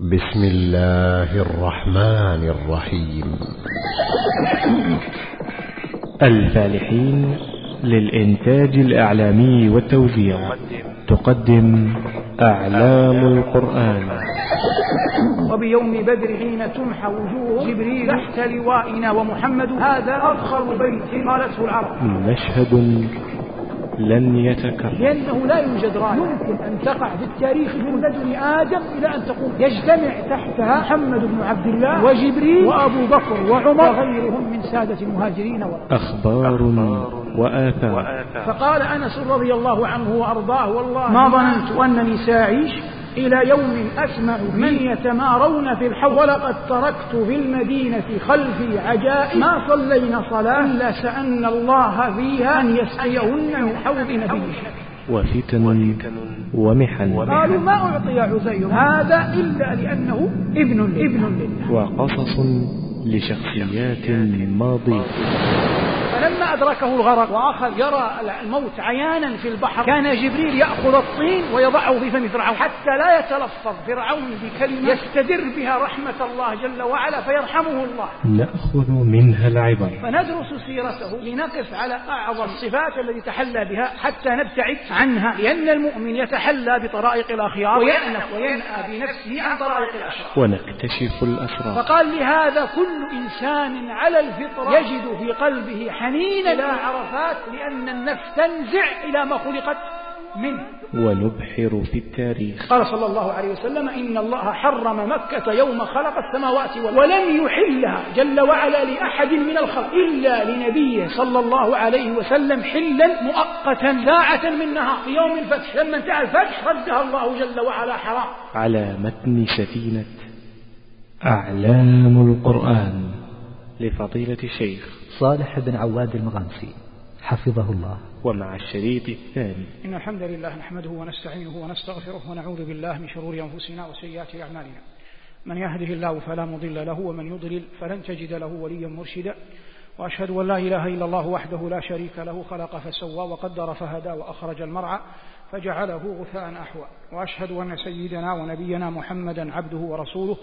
بسم الله الرحمن الرحيم. الفالحين للإنتاج الإعلامي والتوزيع. تقدم أعلام القرآن. وبيوم بدر حين تمحى وجوه جبريل تحت لوائنا ومحمد. هذا أفخر بيت قالته العرب. مشهد لن يتكرر. لأنه لا يوجد راية يمكن أن تقع في التاريخ من لدن آدم إلى أن تقوم يجتمع تحتها محمد بن عبد الله وجبريل وأبو بكر وعمر وغيرهم من سادة المهاجرين والأنصار أخبار وآثار. فقال أنس رضي الله عنه وأرضاه والله ما ظننت أنني سأعيش إلى يوم أسمع من؟ يتمارون في الحوض. ولقد تركت في المدينة خلفي عجائب. ما صلينا صلاة إلا سألنا الله فيها أن يسقيهن من حوض نبيه وفتن ومحن. قالوا ما أعطي عزير؟ هذا إلا لأنه ابن ابن لله. وقصص لشخصيات ماضية. فلما أدركه الغرق. وأخذ يرى الموت عيانا في البحر. كان جبريل يأخذ الطين ويضعه في فم فرعون. حتى لا يتلفظ فرعون بكلمة يستدر بها رحمة الله جل وعلا فيرحمه الله. نأخذ منها العبر. فندرس سيرته لنقف على أعظم الصفات التي تحلى بها حتى نبتعد عنها. لأن المؤمن يتحلى بطرائق الأخيار ويأنف وينأى بنفسه عن طرائق الأشرار. ونكتشف الأسرار. فقال لهذا كل إنسان على الفطرة يجد في قلبه حنينا إلى عرفات لأن النفس تنزع إلى ما خلقت منه. ونبحر في التاريخ. قال صلى الله عليه وسلم إن الله حرم مكة يوم خلق السماوات والأرض. ولم يحلها جل وعلا لأحد من الخلق إلا لنبيه صلى الله عليه وسلم حلا مؤقتا ساعة من نهار في يوم الفتح. لما انتهى الفتح ردها الله جل وعلا حرام. على متن سفينة أعلام القرآن لفضيلة الشيخ. صالح بن عواد المغامسي حفظه الله. ومع الشريط الثاني. إن الحمد لله نحمده ونستعينه ونستغفره ونعوذ بالله من شرور أنفسنا وسيئات أعمالنا. من يهده الله فلا مضل له ومن يضلل فلن تجد له وليا مرشدا. وأشهد أن لا إله إلا الله وحده لا شريك له خلق فسوى وقدر فهدى وأخرج المرعى. فجعله غثاء أحوى. وأشهد أن سيدنا ونبينا محمدا عبده ورسوله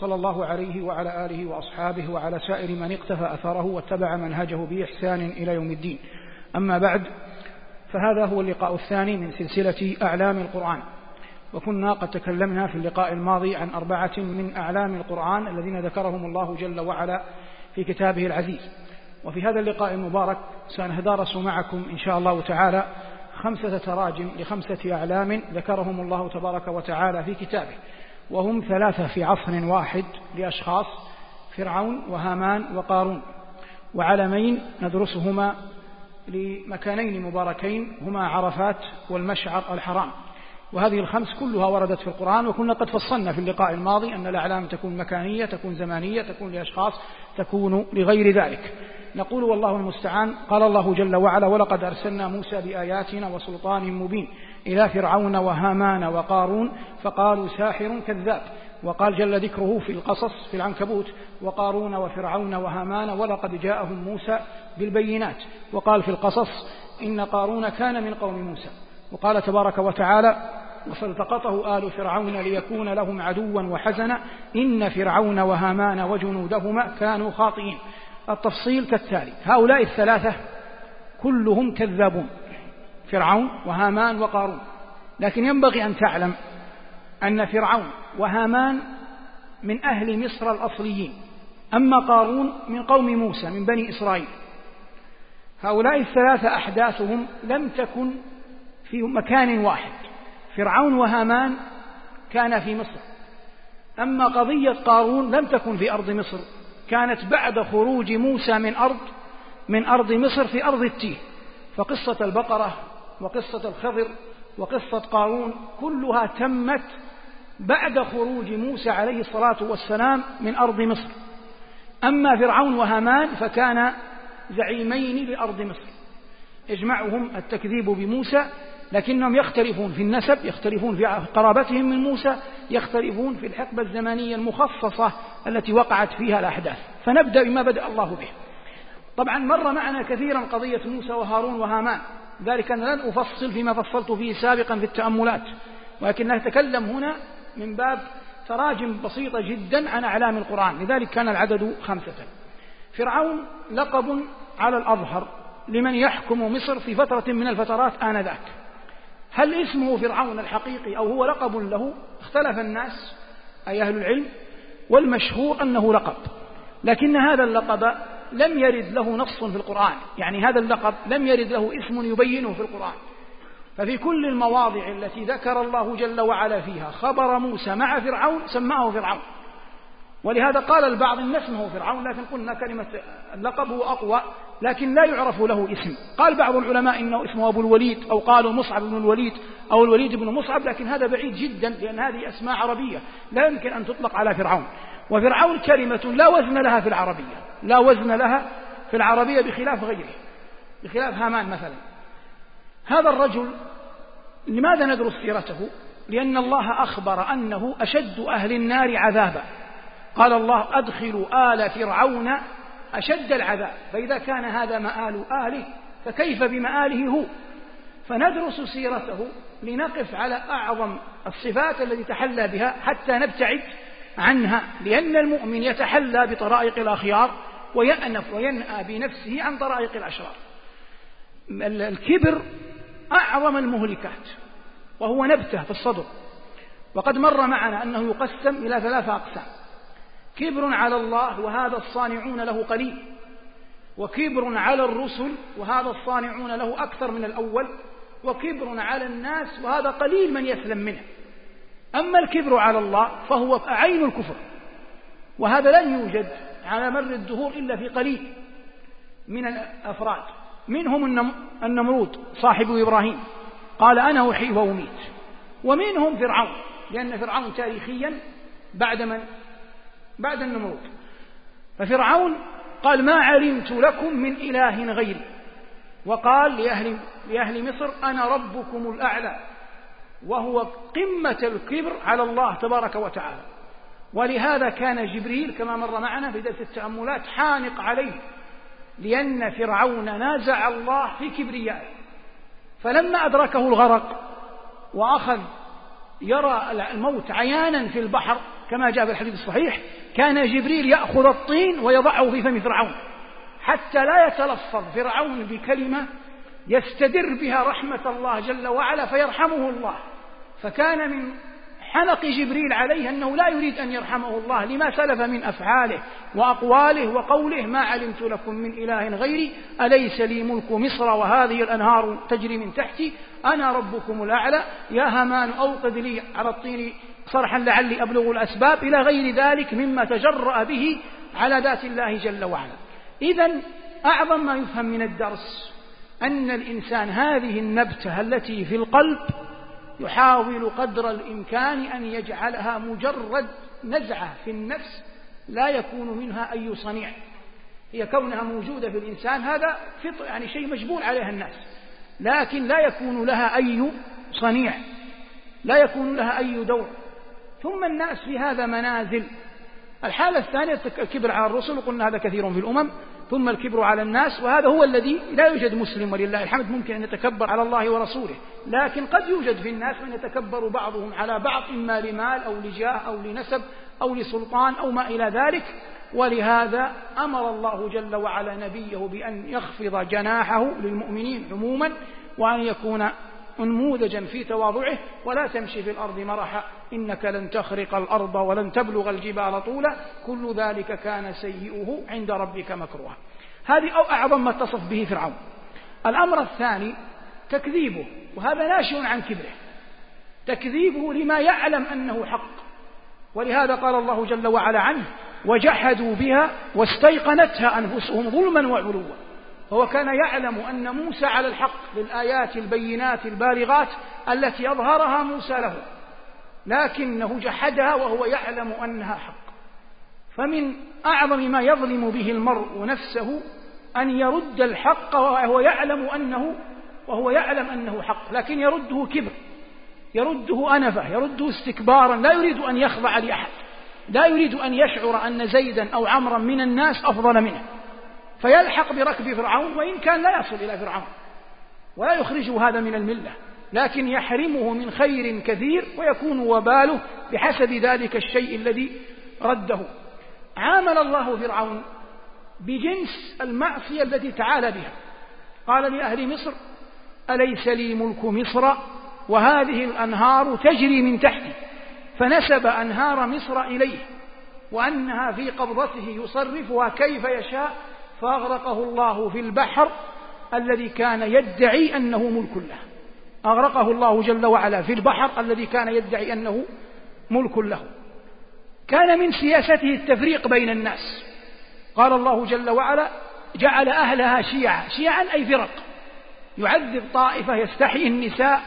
صلى الله عليه وعلى آله وأصحابه وعلى سائر من اقتفى أثره واتبع منهجه بإحسان إلى يوم الدين. أما بعد فهذا هو اللقاء الثاني من سلسلة أعلام القرآن. وكنا قد تكلمنا في اللقاء الماضي عن أربعة من أعلام القرآن الذين ذكرهم الله جل وعلا في كتابه العزيز. وفي هذا اللقاء المبارك سنتدارس معكم إن شاء الله تعالى خمسة تراجم لخمسة أعلام ذكرهم الله تبارك وتعالى في كتابه. وهم ثلاثة في عصر واحد لأشخاص فرعون وهامان وقارون. وعلمين ندرسهما لمكانين مباركين هما عرفات والمشعر الحرام. وهذه الخمس كلها وردت في القرآن وكنا قد فصلنا في اللقاء الماضي أن الأعلام تكون مكانية تكون زمانية تكون لأشخاص تكون لغير ذلك. نقول والله المستعان. قال الله جل وعلا ولقد أرسلنا موسى بآياتنا وسلطان مبين إلى فرعون وهامان وقارون فقالوا ساحر كذاب. وقال جل ذكره في القصص في العنكبوت وقارون وفرعون وهامان ولقد جاءهم موسى بالبينات. وقال في القصص إن قارون كان من قوم موسى. وقال تبارك وتعالى فالتقطه آل فرعون ليكون لهم عدوا وحزنا إن فرعون وهامان وجنودهما كانوا خاطئين. التفصيل كالتالي. هؤلاء الثلاثة كلهم كذابون. فرعون وهامان وقارون. لكن ينبغي أن تعلم أن فرعون وهامان من أهل مصر الأصليين. أما قارون من قوم موسى من بني إسرائيل. هؤلاء الثلاثة أحداثهم لم تكن في مكان واحد. فرعون وهامان كان في مصر. أما قضية قارون لم تكن في أرض مصر. كانت بعد خروج موسى من أرض من أرض مصر في أرض التيه. فقصة البقرة وقصة الخضر وقصة قارون كلها تمت بعد خروج موسى عليه الصلاة والسلام من أرض مصر. أما فرعون وهامان فكان زعيمين لأرض مصر. يجمعهم التكذيب بموسى لكنهم يختلفون في النسب يختلفون في قرابتهم من موسى يختلفون في الحقبة الزمنية المخصصة التي وقعت فيها الأحداث. فنبدأ بما بدأ الله به. طبعا مر معنا كثيرا قضية موسى وهارون وهامان. ذلك أنا لن أفصل فيما فصلت فيه سابقا في التأملات. ولكن نتكلم هنا من باب تراجم بسيطة جدا عن أعلام القرآن. لذلك كان العدد خمسة. فرعون لقب على الأظهر لمن يحكم مصر في فترة من الفترات آنذاك. هل اسمه فرعون الحقيقي أو هو لقب له؟ اختلف الناس أي أهل العلم والمشهور أنه لقب. لكن هذا اللقب لم يرد له نص في القرآن. يعني هذا اللقب لم يرد له اسم يبينه في القرآن. ففي كل المواضع التي ذكر الله جل وعلا فيها خبر موسى مع فرعون سماه فرعون. ولهذا قال البعض إن اسمه فرعون لكن قلنا كلمة اللقب هو أقوى. لكن لا يعرف له اسم. قال بعض العلماء إنه اسمه أبو الوليد أو قالوا مصعب بن الوليد أو الوليد بن مصعب لكن هذا بعيد جدا لأن هذه أسماء عربية. لا يمكن أن تطلق على فرعون. وفرعون كلمة لا وزن لها في العربية. لا وزن لها في العربية بخلاف غيره. بخلاف هامان مثلا. هذا الرجل لماذا ندرس سيرته؟ لأن الله أخبر أنه أشد أهل النار عذابا. قال الله أدخلوا آل فرعون أشد العذاب فإذا كان هذا مآل آله فكيف بمآله هو؟ فندرس سيرته لنقف على أعظم الصفات التي تحلى بها حتى نبتعد عنها لأن المؤمن يتحلى بطرائق الأخيار ويأنف وينأى بنفسه عن طرائق الأشرار. الكبر أعظم المهلكات وهو نبتة في الصدر. وقد مر معنا أنه يقسم إلى ثلاثة أقسام. كبر على الله وهذا الصانعون له قليل. وكبر على الرسل وهذا الصانعون له أكثر من الأول. وكبر على الناس وهذا قليل من يسلم منه. أما الكبر على الله فهو عين الكفر. وهذا لن يوجد على مر الدهور إلا في قليل من الأفراد. منهم النمرود صاحب إبراهيم. قال أنا أحيي وأميت. ومنهم فرعون. لأن فرعون تاريخيا بعد من بعد النمرود ففرعون قال ما علمت لكم من إله غيري. وقال لأهل, لأهل مصر أنا ربكم الأعلى وهو قمة الكبر على الله تبارك وتعالى. ولهذا كان جبريل كما مر معنا في درس التأملات حانق عليه لأن فرعون نازع الله في كبريائه. فلما أدركه الغرق وأخذ يرى الموت عيانا في البحر كما جاء في الحديث الصحيح كان جبريل يأخذ الطين ويضعه في فم فرعون. حتى لا يتلفظ فرعون بكلمة يستدر بها رحمة الله جل وعلا فيرحمه الله. فكان من حنق جبريل عليه أنه لا يريد أن يرحمه الله لما سلف من أفعاله وأقواله وقوله ما علمت لكم من إله غيري أليس لي ملك مصر وهذه الأنهار تجري من تحتي؟ أنا ربكم الأعلى. يا همان أوقد لي على الطين صرحا لعلي أبلغ الأسباب إلى غير ذلك مما تجرأ به على ذات الله جل وعلا. إذا أعظم ما يفهم من الدرس أن الإنسان هذه النبتة التي في القلب يحاول قدر الإمكان أن يجعلها مجرد نزعة في النفس لا يكون منها أي صنيع. هي كونها موجودة في الإنسان هذا فطر يعني شيء مجبول عليها الناس. لكن لا يكون لها أي صنيع لا يكون لها أي دور. ثم الناس في هذا منازل. الحالة الثانية الكبر على الرسل وقلنا هذا كثير في الأمم. ثم الكبر على الناس وهذا هو الذي لا يوجد مسلم ولله الحمد ممكن أن يتكبر على الله ورسوله. لكن قد يوجد في الناس من يتكبر بعضهم على بعض إما لمال أو لجاه أو لنسب أو لسلطان أو ما إلى ذلك. ولهذا أمر الله جل وعلا نبيه بأن يخفض جناحه للمؤمنين عموما وأن يكون نموذجا في تواضعه ولا تمشي في الأرض مرحا. إنك لن تخرق الأرض ولن تبلغ الجبال طولا. كل ذلك كان سيئه عند ربك مكروها. هذه أو أعظم ما اتصف به فرعون. الأمر الثاني تكذيبه. وهذا ناشئ عن كبره. تكذيبه لما يعلم أنه حق. ولهذا قال الله جل وعلا عنه وجحدوا بها واستيقنتها أنفسهم ظلما وعلوا. فهو كان يعلم أن موسى على الحق للآيات البينات البالغات التي أظهرها موسى له لكنه جحدها وهو يعلم أنها حق. فمن أعظم ما يظلم به المرء نفسه أن يرد الحق وهو يعلم أنه وهو يعلم أنه حق لكن يرده كبر يرده أنفة يرده استكبارا لا يريد أن يخضع لأحد لا يريد أن يشعر أن زيدا أو عمرا من الناس أفضل منه. فيلحق بركب فرعون وإن كان لا يصل إلى فرعون. ولا يخرجه هذا من الملة لكن يحرمه من خير كثير ويكون وباله بحسب ذلك الشيء الذي رده. عامل الله فرعون بجنس المعصية التي تعالى بها. قال لأهل مصر أليس لي ملك مصر؟ وهذه الأنهار تجري من تحتي. فنسب أنهار مصر إليه وأنها في قبضته يصرفها كيف يشاء فأغرقه الله في البحر الذي كان يدعي أنه ملك له. أغرقه الله جل وعلا في البحر الذي كان يدعي أنه ملك له. كان من سياسته التفريق بين الناس. قال الله جل وعلا جعل أهلها شيعا شيعا أي فرق؟ يعذب طائفة يستحيي النساء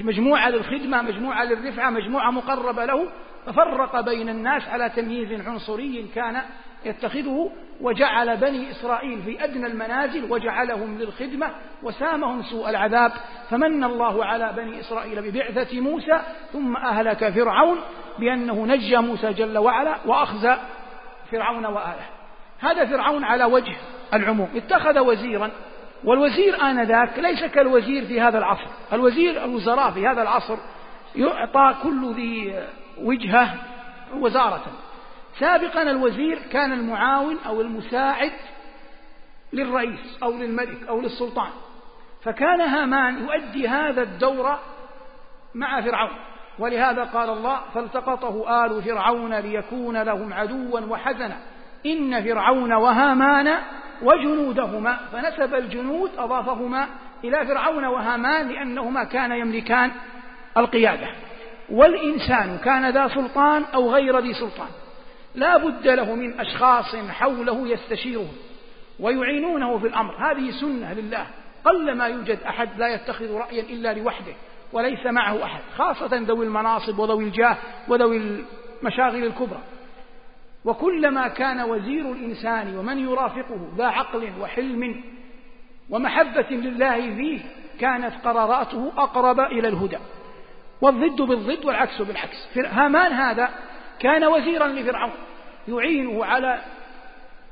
مجموعة للخدمة مجموعة للرفعة مجموعة مقربة له. ففرق بين الناس على تمييز عنصري كان يتخذه وجعل بني إسرائيل في أدنى المنازل وجعلهم للخدمة وسامهم سوء العذاب. فمن الله على بني إسرائيل ببعثة موسى ثم أهلك فرعون بأنه نجى موسى جل وعلا وأخزى فرعون وآله. هذا فرعون على وجه العموم. اتخذ وزيرا. والوزير آنذاك ليس كالوزير في هذا العصر. الوزير الوزراء في هذا العصر يعطى كل ذي وجهة وزارة. سابقا الوزير كان المعاون أو المساعد للرئيس أو للملك أو للسلطان فكان هامان يؤدي هذا الدور مع فرعون. ولهذا قال الله فالتقطه آل فرعون ليكون لهم عدوا وحزنا. إن فرعون وهامان وجنودهما فنسب الجنود أضافهما إلى فرعون وهامان لأنهما كان يملكان القيادة. والإنسان كان ذا سلطان أو غير ذي سلطان. لا بد له من أشخاص حوله يستشيرهم ويعينونه في الأمر. هذه سنة لله. قل ما يوجد أحد لا يتخذ رأيا إلا لوحده وليس معه أحد خاصة ذوي المناصب وذوي الجاه وذوي المشاغل الكبرى. وكلما كان وزير الإنسان ومن يرافقه ذا عقل وحلم ومحبة لله فيه كانت قراراته أقرب إلى الهدى. والضد بالضد والعكس بالعكس. هامان هذا كان وزيرا لفرعون. يعينه على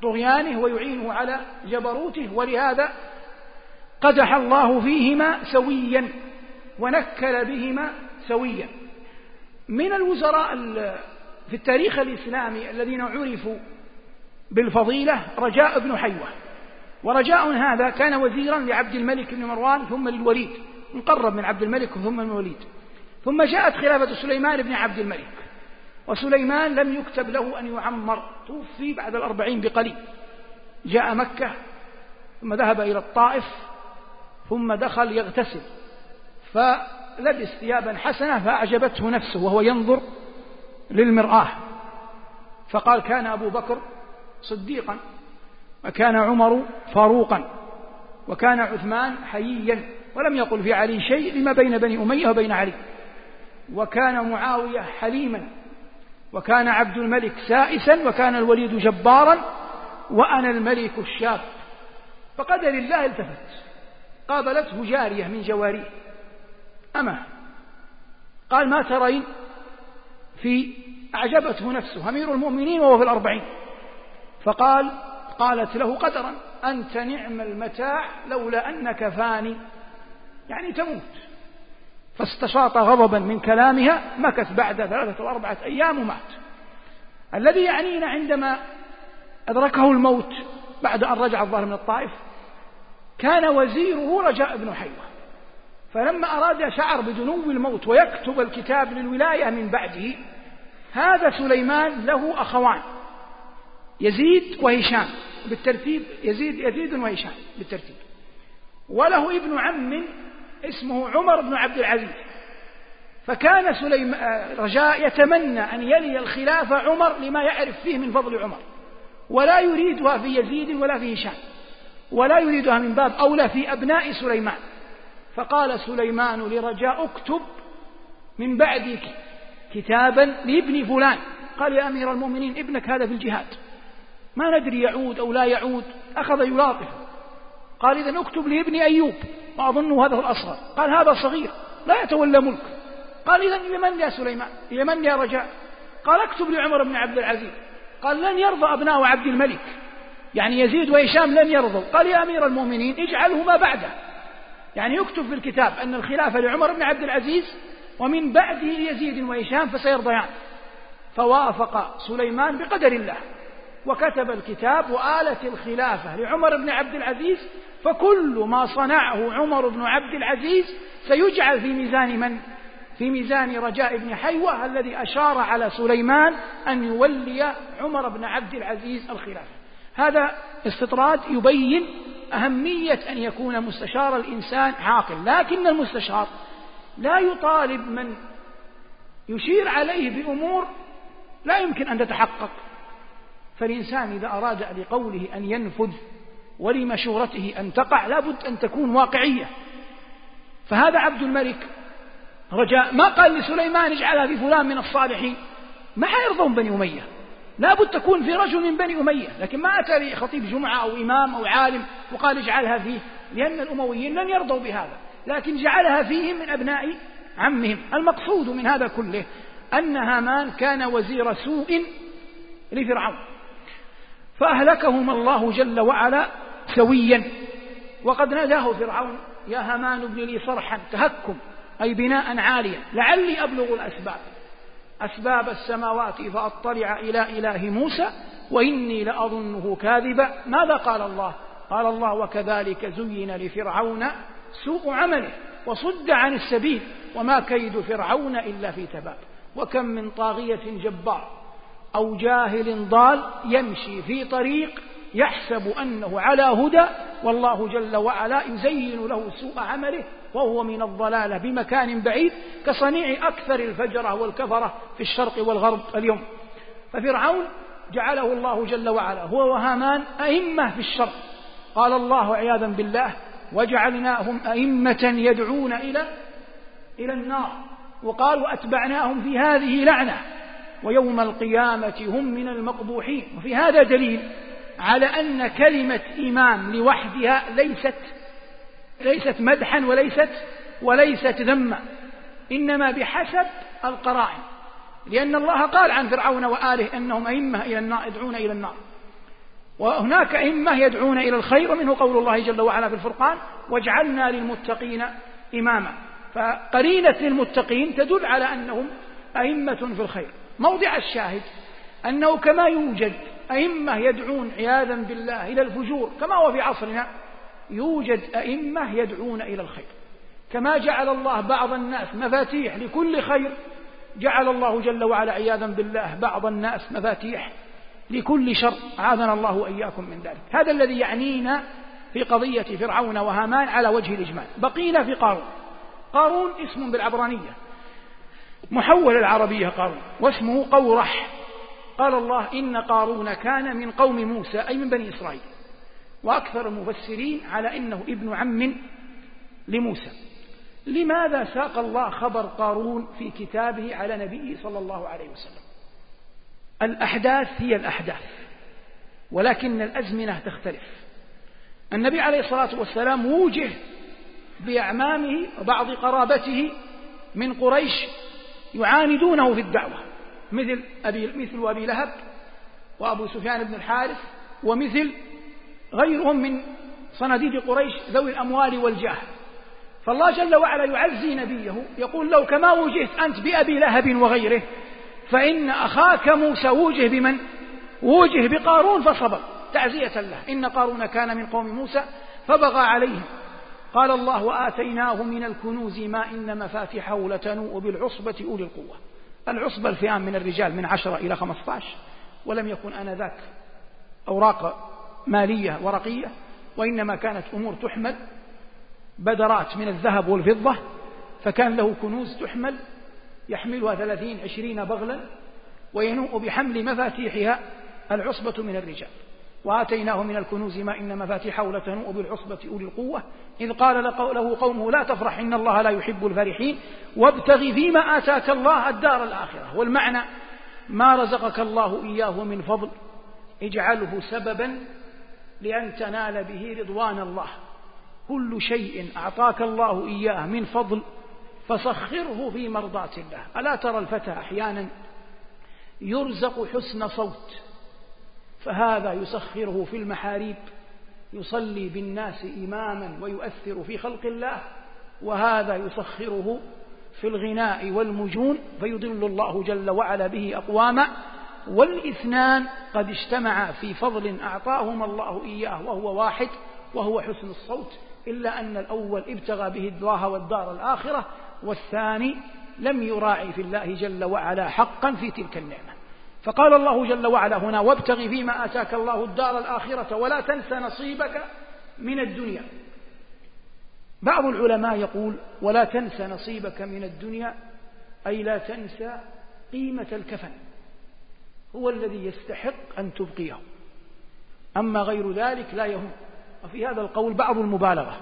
طغيانه ويعينه على جبروته ولهذا قدح الله فيهما سويا ونكل بهما سويا. من الوزراء في التاريخ الإسلامي الذين عرفوا بالفضيلة رجاء بن حيوة. ورجاء هذا كان وزيرا لعبد الملك بن مروان ثم للوليد مقرب من عبد الملك ثم الوليد. ثم جاءت خلافة سليمان بن عبد الملك. وسليمان لم يكتب له أن يعمر. توفي بعد الأربعين بقليل. جاء مكة ثم ذهب إلى الطائف ثم دخل يغتسل. فلبس ثيابا حسنة فأعجبته نفسه وهو ينظر للمرآة. فقال كان أبو بكر صديقا وكان عمر فاروقا وكان عثمان حييا ولم يقل في علي شيء لما بين بني أمية وبين علي. وكان معاوية حليما وكان عبد الملك سائسا وكان الوليد جبارا وأنا الملك الشاب. فقدر الله التفت. قابلته جارية من جواريه أما قال ما ترين؟ في أعجبته نفسه. أمير المؤمنين وهو في الأربعين. فقال قالت له قدرا أنت نعم المتاع لولا أنك فاني. يعني تموت. فاستشاط غضبا من كلامها مكث بعد ثلاثة أو أربعة أيام ومات. الذي يعنينا عندما أدركه الموت بعد أن رجع الظاهر من الطائف كان وزيره رجاء بن حيوة. فلما أراد شعر بدنو الموت ويكتب الكتاب للولاية من بعده هذا سليمان له أخوان يزيد وهشام. بالترتيب يزيد يزيد وهشام بالترتيب. وله ابن عم اسمه عمر بن عبد العزيز. فكان سليمان رجاء يتمنى أن يلي الخلافة عمر لما يعرف فيه من فضل عمر. ولا يريدها في يزيد ولا في هشام. ولا يريدها من باب أولى في أبناء سليمان. فقال سليمان لرجاء اكتب من بعدك كتابا لابن فلان. قال يا أمير المؤمنين ابنك هذا في الجهاد. ما ندري يعود أو لا يعود. أخذ يلاطف قال إذا اكتب لابن أيوب. وأظنه هذا هو الأصغر. قال هذا صغير لا يتولى ملك. قال إذا إلى من يا سليمان؟ إلى من يا رجاء؟ قال اكتب لعمر بن عبد العزيز. قال لن يرضى أبناء عبد الملك. يعني يزيد وهشام لن يرضوا. قال يا أمير المؤمنين اجعلهما بعده. يعني يكتب في الكتاب أن الخلافة لعمر بن عبد العزيز ومن بعده يزيد وهشام فسيرضيان. فوافق سليمان بقدر الله. وكتب الكتاب وآلت الخلافة لعمر بن عبد العزيز فكل ما صنعه عمر بن عبد العزيز سيجعل في ميزان من؟ في ميزان رجاء بن حيوة الذي أشار على سليمان أن يولي عمر بن عبد العزيز الخلافة هذا استطراد يبين أهمية أن يكون مستشار الإنسان عاقل لكن المستشار لا يطالب من يشير عليه بأمور لا يمكن أن تتحقق فالإنسان إذا أراد لقوله أن ينفذ ولمشورته أن تقع لابد أن تكون واقعية. فهذا عبد الملك رجاء. ما قال لسليمان اجعلها في فلان من الصالحين؟ ما حيرضون بني أمية. لابد تكون في رجل من بني أمية. لكن ما أتى لي خطيب جمعة أو إمام أو عالم وقال اجعلها فيه لأن الأمويين لن يرضوا بهذا. لكن جعلها فيهم من أبناء عمهم. المقصود من هذا كله أن هامان كان وزير سوء لفرعون. فأهلكهما الله جل وعلا سويا. وقد ناداه فرعون يا هامان ابن لي صرحا تهكم أي بناء عاليا لعلي أبلغ الأسباب. أسباب السماوات فأطلع إلى إله موسى وإني لأظنه كاذبا. ماذا قال الله؟ قال الله وكذلك زين لفرعون سوء عمله وصد عن السبيل وما كيد فرعون إلا في تباب. وكم من طاغية جبار أو جاهل ضال يمشي في طريق يحسب أنه على هدى والله جل وعلا يزين له سوء عمله وهو من الضلالة بمكان بعيد كصنيع أكثر الفجرة والكفرة في الشرق والغرب اليوم. ففرعون جعله الله جل وعلا هو وهامان أئمة في الشر قال الله عياذا بالله وجعلناهم أئمة يدعون إلى إلى النار وقال وأتبعناهم في هذه لعنة ويوم القيامة هم من المقبوحين. وفي هذا دليل على أن كلمة إمام لوحدها ليست ليست مدحا وليست وليست ذما إنما بحسب القرائن. لأن الله قال عن فرعون وآله أنهم أئمة إلى النار يدعون إلى النار. وهناك أئمة يدعون إلى الخير ومنه قول الله جل وعلا في الفرقان واجعلنا للمتقين إماما. فقرينة للمتقين تدل على أنهم أئمة في الخير. موضع الشاهد أنه كما يوجد أئمة يدعون عياذا بالله إلى الفجور كما هو في عصرنا يوجد أئمة يدعون إلى الخير. كما جعل الله بعض الناس مفاتيح لكل خير جعل الله جل وعلا عياذا بالله بعض الناس مفاتيح لكل شر عاذنا الله وإياكم من ذلك. هذا الذي يعنينا في قضية فرعون وهامان على وجه الإجمال. بقينا في قارون. قارون اسم بالعبرانية. محول العربية قارون واسمه قورح. قال الله إن قارون كان من قوم موسى أي من بني إسرائيل. وأكثر المفسرين على إنه ابن عم لموسى. لماذا ساق الله خبر قارون في كتابه على نبيه صلى الله عليه وسلم؟ الأحداث هي الأحداث ولكن الأزمنة تختلف. النبي عليه الصلاة والسلام وجه بأعمامه وبعض قرابته من قريش يعاندونه في الدعوة. مثل أبي مثل أبي لهب وأبو سفيان بن الحارث ومثل غيرهم من صناديد قريش ذوي الأموال والجاه. فالله جل وعلا يعزي نبيه يقول لو كما وجهت أنت بأبي لهب وغيره فإن أخاك موسى وجه بمن؟ وجه بقارون فصبر تعزية له. إن قارون كان من قوم موسى فبغى عليهم قال الله وآتيناه من الكنوز ما إن مفاتحه لتنوء بالعصبة أولي القوة. العصبة الفئام من الرجال من عشرة إلى خمسة عشر ولم يكن آنذاك أوراق مالية ورقية وإنما كانت أمور تحمل بدرات من الذهب والفضة فكان له كنوز تحمل يحملها ثلاثين عشرين بغلا وينوء بحمل مفاتيحها العصبة من الرجال. وآتيناه من الكنوز ما إن مفاتيحه لتنوء بالعصبة أولي القوة. إذ قال له قومه لا تفرح إن الله لا يحب الفرحين. وابتغ فيما آتاك الله الدار الآخرة. والمعنى ما رزقك الله إياه من فضل. اجعله سببا لأن تنال به رضوان الله. كل شيء أعطاك الله إياه من فضل فسخره في مرضاة الله. ألا ترى الفتى أحيانا يرزق حسن صوت. فهذا يسخره في المحاريب يصلي بالناس إماما ويؤثر في خلق الله وهذا يسخره في الغناء والمجون فيضل الله جل وعلا به أقواما. والإثنان قد اجتمعا في فضل أعطاهما الله إياه وهو واحد وهو حسن الصوت إلا أن الأول ابتغى به الله والدار الآخرة والثاني لم يراعي في الله جل وعلا حقا في تلك النعمة. فقال الله جل وعلا هنا وابتغ فيما آتاك الله الدار الآخرة ولا تنس نصيبك من الدنيا. بعض العلماء يقول ولا تنس نصيبك من الدنيا أي لا تنسى قيمة الكفن. هو الذي يستحق أن تبقيه. أما غير ذلك لا يهم. وفي هذا القول بعض المبالغة.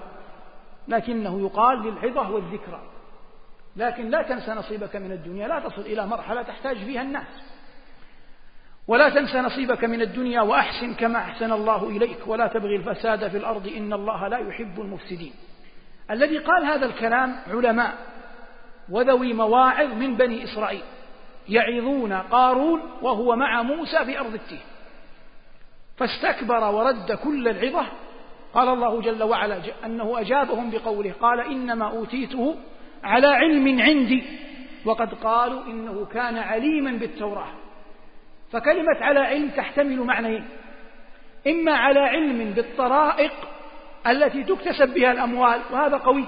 لكنه يقال للعظة والذكرى. لكن لا تنسى نصيبك من الدنيا لا تصل إلى مرحلة تحتاج فيها الناس. ولا تنسى نصيبك من الدنيا وأحسن كما أحسن الله إليك ولا تبغي الفساد في الأرض إن الله لا يحب المفسدين. الذي قال هذا الكلام علماء وذوي مواعظ من بني إسرائيل يعظون قارون وهو مع موسى في أرض التيه. فاستكبر ورد كل العظة. قال الله جل وعلا أنه أجابهم بقوله قال إنما أوتيته على علم عندي وقد قالوا إنه كان عليما بالتوراة. فكلمة على علم تحتمل معنيين إما على علم بالطرائق التي تكتسب بها الأموال وهذا قوي.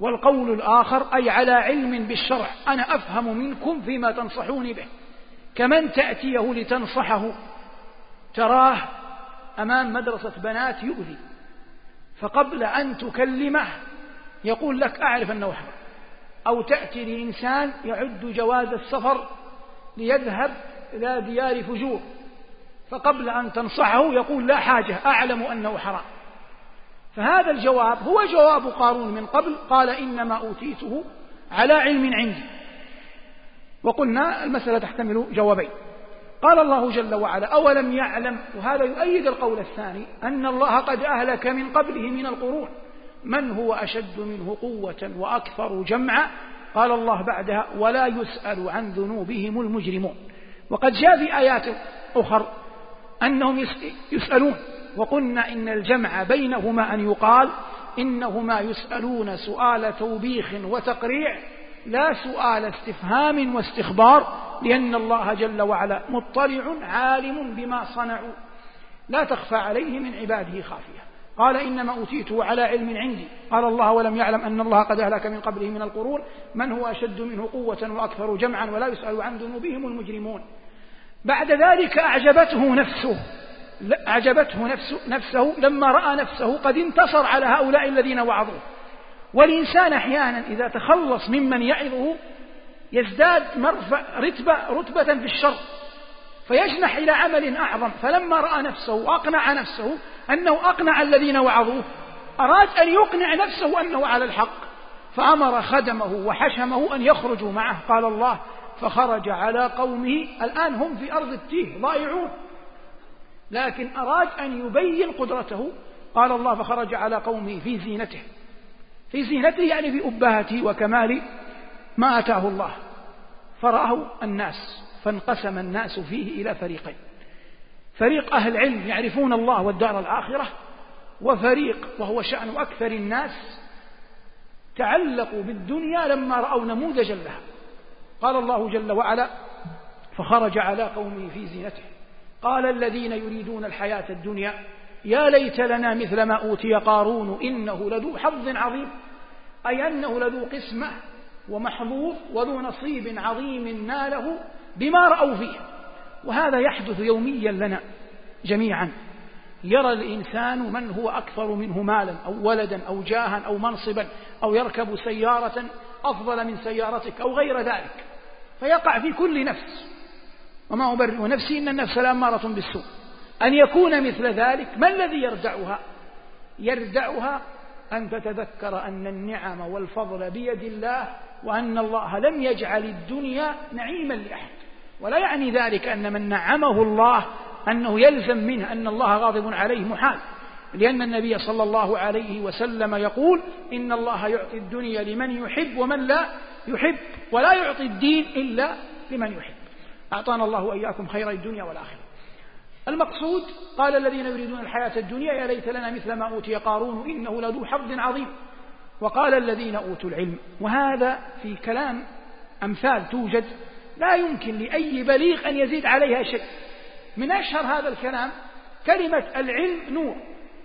والقول الآخر أي على علم بالشرع أنا أفهم منكم فيما تنصحوني به. كمن تأتيه لتنصحه؟ تراه أمام مدرسة بنات يؤذي. فقبل أن تكلمه يقول لك أعرف أنه حرام. أو تأتي لإنسان يعد جواز السفر ليذهب إلى ديار فجور. فقبل أن تنصحه يقول لا حاجة أعلم أنه حرام. فهذا الجواب هو جواب قارون من قبل قال إنما أوتيته على علم عندي. وقلنا المسألة تحتمل جوابين. قال الله جل وعلا أولم يعلم؟ وهذا يؤيد القول الثاني أن الله قد أهلك من قبله من القرون. من هو أشد منه قوة وأكثر جمعا؟ قال الله بعدها ولا يسأل عن ذنوبهم المجرمون. وقد جاء في آيات أخر أنهم يسألون وقلنا إن الجمع بينهما أن يقال إنهما يسألون سؤال توبيخ وتقريع لا سؤال استفهام واستخبار لأن الله جل وعلا مطلع عالم بما صنعوا. لا تخفى عليه من عباده خافية. قال إنما أوتيته على علم عندي. قال الله ولم يعلم أن الله قد أهلك من قبله من القرون. من هو أشد منه قوة وأكثر جمعا ولا يسأل عن ذنوبهم المجرمون. بعد ذلك أعجبته نفسه أعجبته نفسه, نفسه لما رأى نفسه قد انتصر على هؤلاء الذين وعظوه. والإنسان أحيانا إذا تخلص ممن يعظه يزداد مرفع رتبة, رتبة في الشر فيجنح إلى عمل أعظم. فلما رأى نفسه وأقنع نفسه أنه أقنع الذين وعظوه أراد أن يقنع نفسه أنه على الحق فأمر خدمه وحشمه أن يخرجوا معه. قال الله فخرج على قومه الآن هم في أرض التيه ضائعون لكن أراد أن يبين قدرته. قال الله فخرج على قومه في زينته. في زينته يعني في أبهته وكمال ما أتاه الله. فرآه الناس فانقسم الناس فيه إلى فريقين. فريق أهل علم يعرفون الله والدار الآخرة وفريق وهو شأن أكثر الناس تعلقوا بالدنيا لما رأوا نموذجا لها. قال الله جل وعلا فخرج على قومه في زينته. قال الذين يريدون الحياة الدنيا يا ليت لنا مثل ما أوتي قارون إنه لذو حظ عظيم أي أنه لذو قسمة ومحظوظ وذو نصيب عظيم ناله بما رأوا فيه. وهذا يحدث يوميا لنا جميعا. يرى الإنسان من هو أكثر منه مالا أو ولدا أو جاها أو منصبا أو يركب سيارة أفضل من سيارتك أو غير ذلك. فيقع في كل نفس. وما أبرئ نفسي إن النفس لأمارة بالسوء. أن يكون مثل ذلك ما الذي يردعها؟ يردعها أن تتذكر أن النعم والفضل بيد الله وأن الله لم يجعل الدنيا نعيما لأحد. ولا يعني ذلك أن من نعمه الله أنه يلزم منه أن الله غاضب عليه محال. لأن النبي صلى الله عليه وسلم يقول إن الله يعطي الدنيا لمن يحب ومن لا يحب ولا يعطي الدين إلا لمن يحب. أعطانا الله وإياكم خير الدنيا والآخرة. المقصود قال الذين يريدون الحياة الدنيا يا ليت لنا مثل ما أوتي قارون إنه لذو حظ عظيم. وقال الذين أوتوا العلم وهذا في كلام أمثال توجد لا يمكن لأي بليغ أن يزيد عليها شيء. من أشهر هذا الكلام كلمة العلم نور.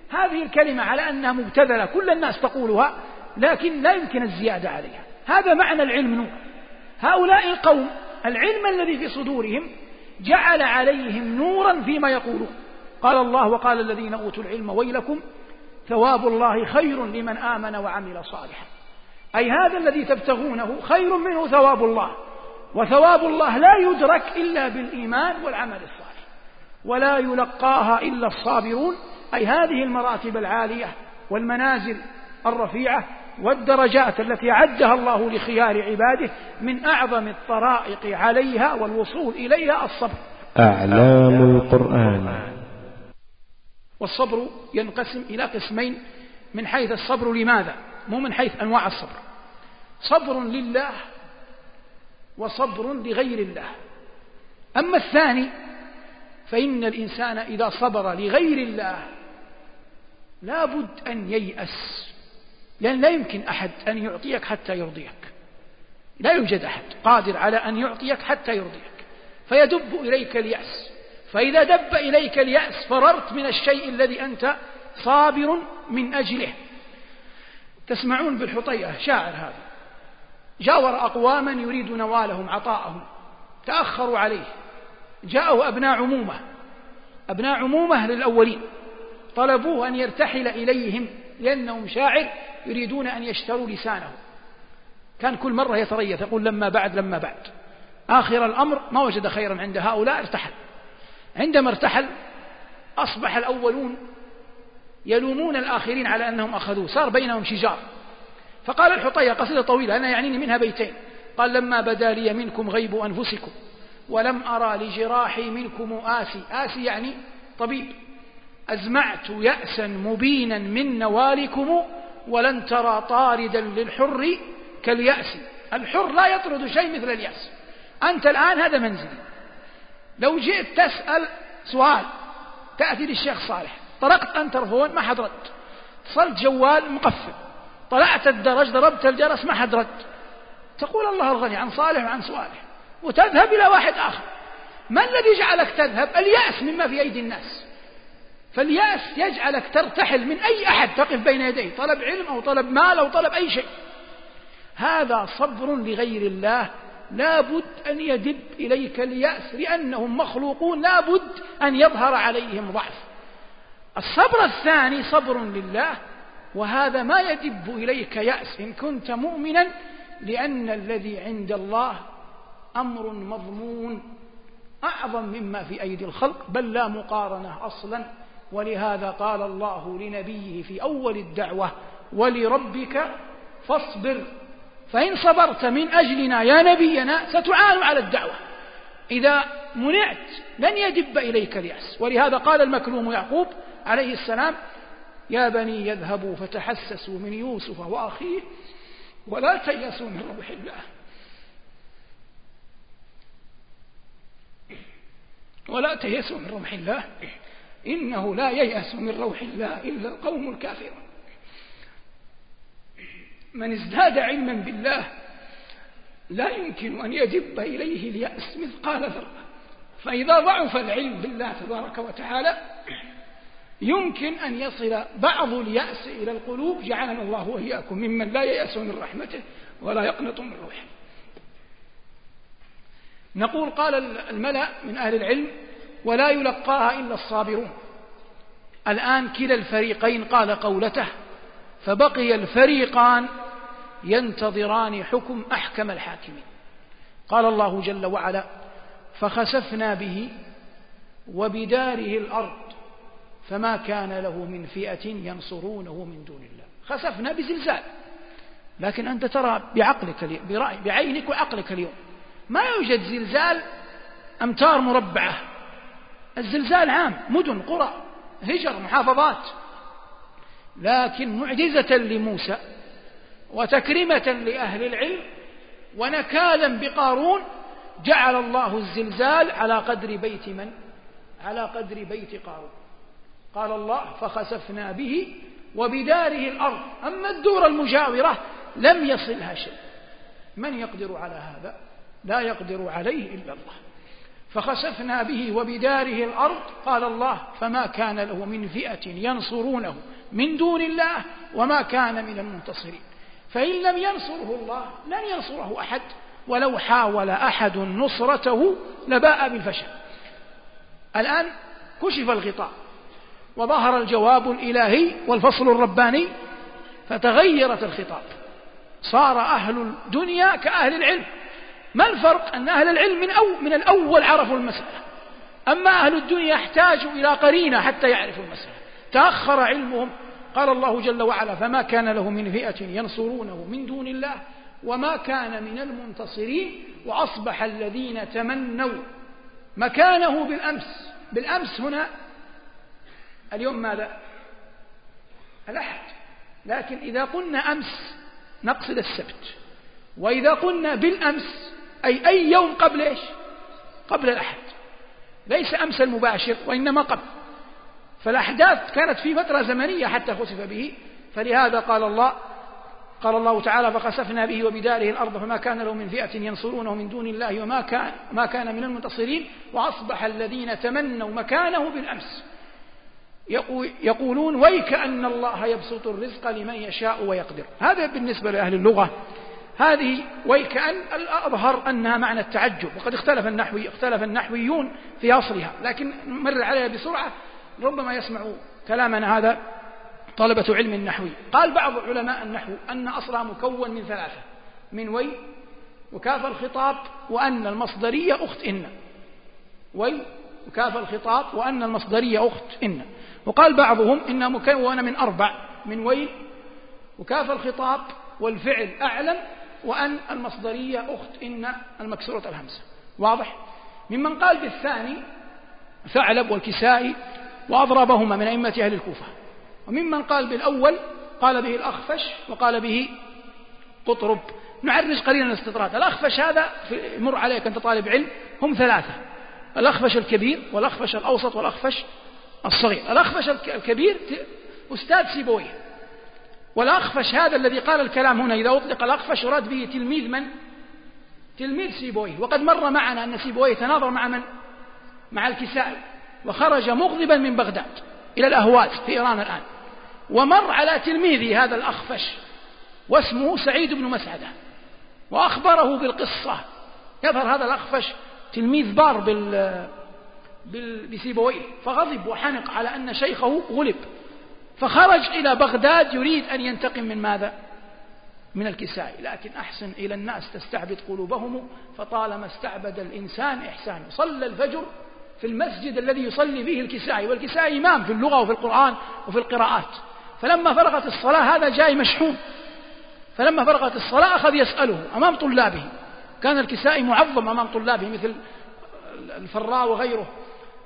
هذه الكلمة على أنها مبتذلة كل الناس تقولها لكن لا يمكن الزيادة عليها. هذا معنى العلم نور. هؤلاء القوم العلم الذي في صدورهم جعل عليهم نورا فيما يقولون. قال الله وقال الذين أوتوا العلم ويلكم ثواب الله خير لمن آمن وعمل صالحا. أي هذا الذي تبتغونه خير منه ثواب الله. وثواب الله لا يدرك إلا بالإيمان والعمل الصالح. ولا يلقاها إلا الصابرون. أي هذه المراتب العالية والمنازل الرفيعة والدرجات التي أعدها الله لخيار عباده من أعظم الطرائق عليها والوصول إليها الصبر. أعلام القرآن. والصبر ينقسم إلى قسمين من حيث الصبر لماذا؟ مو من حيث أنواع الصبر. صبر لله وصبر لغير الله. أما الثاني فإن الإنسان إذا صبر لغير الله لابد أن ييأس. لأن لا يمكن أحد أن يعطيك حتى يرضيك. لا يوجد أحد قادر على أن يعطيك حتى يرضيك. فيدب إليك اليأس. فإذا دب إليك اليأس فررت من الشيء الذي أنت صابر من أجله. تسمعون بالحطيئة شاعر هذا. جاور أقواما يريد نوالهم عطاءهم. تأخروا عليه. جاءه أبناء عمومة. أبناء عمومة للأولين. طلبوه أن يرتحل إليهم لأنهم شاعر. يريدون أن يشتروا لسانه كان كل مرة يتريث يقول لما بعد لما بعد. آخر الأمر ما وجد خيرا عند هؤلاء ارتحل. عندما ارتحل أصبح الأولون يلومون الآخرين على أنهم أخذوه. صار بينهم شجار. فقال الحطية قصيدة طويلة أنا يعنيني منها بيتين. قال لما بدا لي منكم غيب أنفسكم ولم أرى لجراحي منكم آسي. آسي يعني طبيب. أزمعت يأسا مبينا من نوالكم ولن ترى طاردا للحر كاليأس. الحر لا يطرد شيء مثل اليأس. أنت الآن هذا منزلي. لو جئت تسأل سؤال تأتي للشيخ صالح. طرقت أنت ترفون ما حد رد. اتصلت جوال مقفل. طلعت الدرج ضربت الجرس ما حد رد. تقول الله الغني عن صالح وعن صالح وتذهب إلى واحد آخر. ما الذي جعلك تذهب؟ اليأس مما في أيدي الناس. فاليأس يجعلك ترتحل من أي أحد تقف بين يديه طلب علم أو طلب مال أو طلب أي شيء. هذا صبر لغير الله لابد أن يدب إليك اليأس لأنهم مخلوقون لابد أن يظهر عليهم ضعف. الصبر الثاني صبر لله وهذا ما يدب إليك يأس إن كنت مؤمنا لأن الذي عند الله أمر مضمون أعظم مما في أيدي الخلق بل لا مقارنة أصلا. ولهذا قال الله لنبيه في أول الدعوة ولربك فاصبر فإن صبرت من أجلنا يا نبينا ستعان على الدعوة. إذا منعت لن يدب إليك اليأس. ولهذا قال المكلوم يعقوب عليه السلام يا بني يذهبوا فتحسسوا من يوسف وأخيه ولا تيأسوا من روح الله. ولا تيأسوا من روح الله. إنه لا ييأس من روح الله إلا القوم الكافرون. من ازداد علما بالله لا يمكن أن يدب إليه اليأس مثقال ذرة فإذا ضعف العلم بالله تبارك وتعالى يمكن أن يصل بعض اليأس إلى القلوب. جعلنا الله وإياكم ممن لا ييأس من رحمته ولا يقنط من روحه. نقول قال الملأ من أهل العلم ولا يلقاها إلا الصابرون. الآن كلا الفريقين قال قولته فبقي الفريقان ينتظران حكم أحكم الحاكمين. قال الله جل وعلا فخسفنا به وبداره الأرض فما كان له من فئة ينصرونه من دون الله. خسفنا بزلزال. لكن أنت ترى بعقلك برأي بعينك وعقلك اليوم ما يوجد زلزال أمتار مربعة. الزلزال عام مدن قرى هجر محافظات. لكن معجزة لموسى وتكرمة لأهل العلم ونكالا بقارون جعل الله الزلزال على قدر بيت من؟ على قدر بيت قارون. قال الله فخسفنا به وبداره الأرض. أما الدور المجاورة لم يصلها شيء. من يقدر على هذا؟ لا يقدر عليه إلا الله. فخسفنا به وبداره الأرض. قال الله فما كان له من فئة ينصرونه من دون الله وما كان من المنتصرين. فإن لم ينصره الله لن ينصره أحد ولو حاول أحد نصرته لباء بالفشل. الآن كشف الغطاء وظهر الجواب الإلهي والفصل الرباني فتغيرت الخطاب. صار أهل الدنيا كأهل العلم. ما الفرق أن أهل العلم من, أو من الأول عرفوا المسألة؟ أما أهل الدنيا يحتاجوا إلى قرينة حتى يعرفوا المسألة. تأخر علمهم. قال الله جل وعلا فما كان له من فئة ينصرونه من دون الله وما كان من المنتصرين وأصبح الذين تمنوا مكانه بالأمس. بالأمس هنا اليوم ماذا؟ الأحد. لكن إذا قلنا أمس نقصد السبت. وإذا قلنا بالأمس أي أي يوم قبل إيش؟ قبل الأحد. ليس أمس المباشر وإنما قبل. فالأحداث كانت في فترة زمنية حتى خسف به. فلهذا قال الله قال الله تعالى فخسفنا به وبداره الأرض فما كان له من فئة ينصرونه من دون الله وما كان ما كان من المنتصرين وأصبح الذين تمنوا مكانه بالأمس. يقولون ويك أن الله يبسط الرزق لمن يشاء ويقدر. هذا بالنسبة لأهل اللغة. هذه ويكأن الأظهر أنها معنى التعجب وقد اختلف النحوي اختلف النحويون في أصلها لكن مر عليها بسرعة ربما يسمع كلامنا هذا طلبة علم النحوي. قال بعض علماء النحو أن أصلها مكون من ثلاثة من وي وكاف الخطاب وأن المصدرية أخت إن. وي وكاف الخطاب وأن المصدرية أخت إن. وقال بعضهم إنها مكونة من أربع من ويل وكاف الخطاب والفعل أعلم وأن المصدرية أخت إن المكسورة الهمزة. واضح؟ ممن قال بالثاني ثعلب والكسائي وأضربهما من أئمة أهل الكوفة. وممن قال بالأول قال به الأخفش وقال به قطرب. نعرج قليلا الاستطراد. الأخفش هذا يمر عليك أنت طالب علم هم ثلاثة. الأخفش الكبير والأخفش الأوسط والأخفش الصغير. الأخفش الكبير أستاذ سيبويه. والأخفش هذا الذي قال الكلام هنا إذا أطلق الأخفش يراد به تلميذ من؟ تلميذ سيبويه وقد مر معنا أن سيبويه تناظر مع من؟ مع الكسائي. وخرج مغضبا من بغداد إلى الأهواز في إيران الآن. ومر على تلميذه هذا الأخفش واسمه سعيد بن مسعدة. وأخبره بالقصة. يظهر هذا الأخفش تلميذ بار بال بسيبويه فغضب وحنق على أن شيخه غلب. فخرج إلى بغداد يريد أن ينتقم من ماذا؟ من الكسائي لكن أحسن إلى الناس تستعبد قلوبهم فطالما استعبد الإنسان إحسان. صلى الفجر في المسجد الذي يصلي فيه الكسائي والكسائي إمام في اللغة وفي القرآن وفي القراءات. فلما فرغت الصلاة هذا جاي مشحون. فلما فرغت الصلاة أخذ يسأله أمام طلابه. كان الكسائي معظم أمام طلابه مثل الفراء وغيره.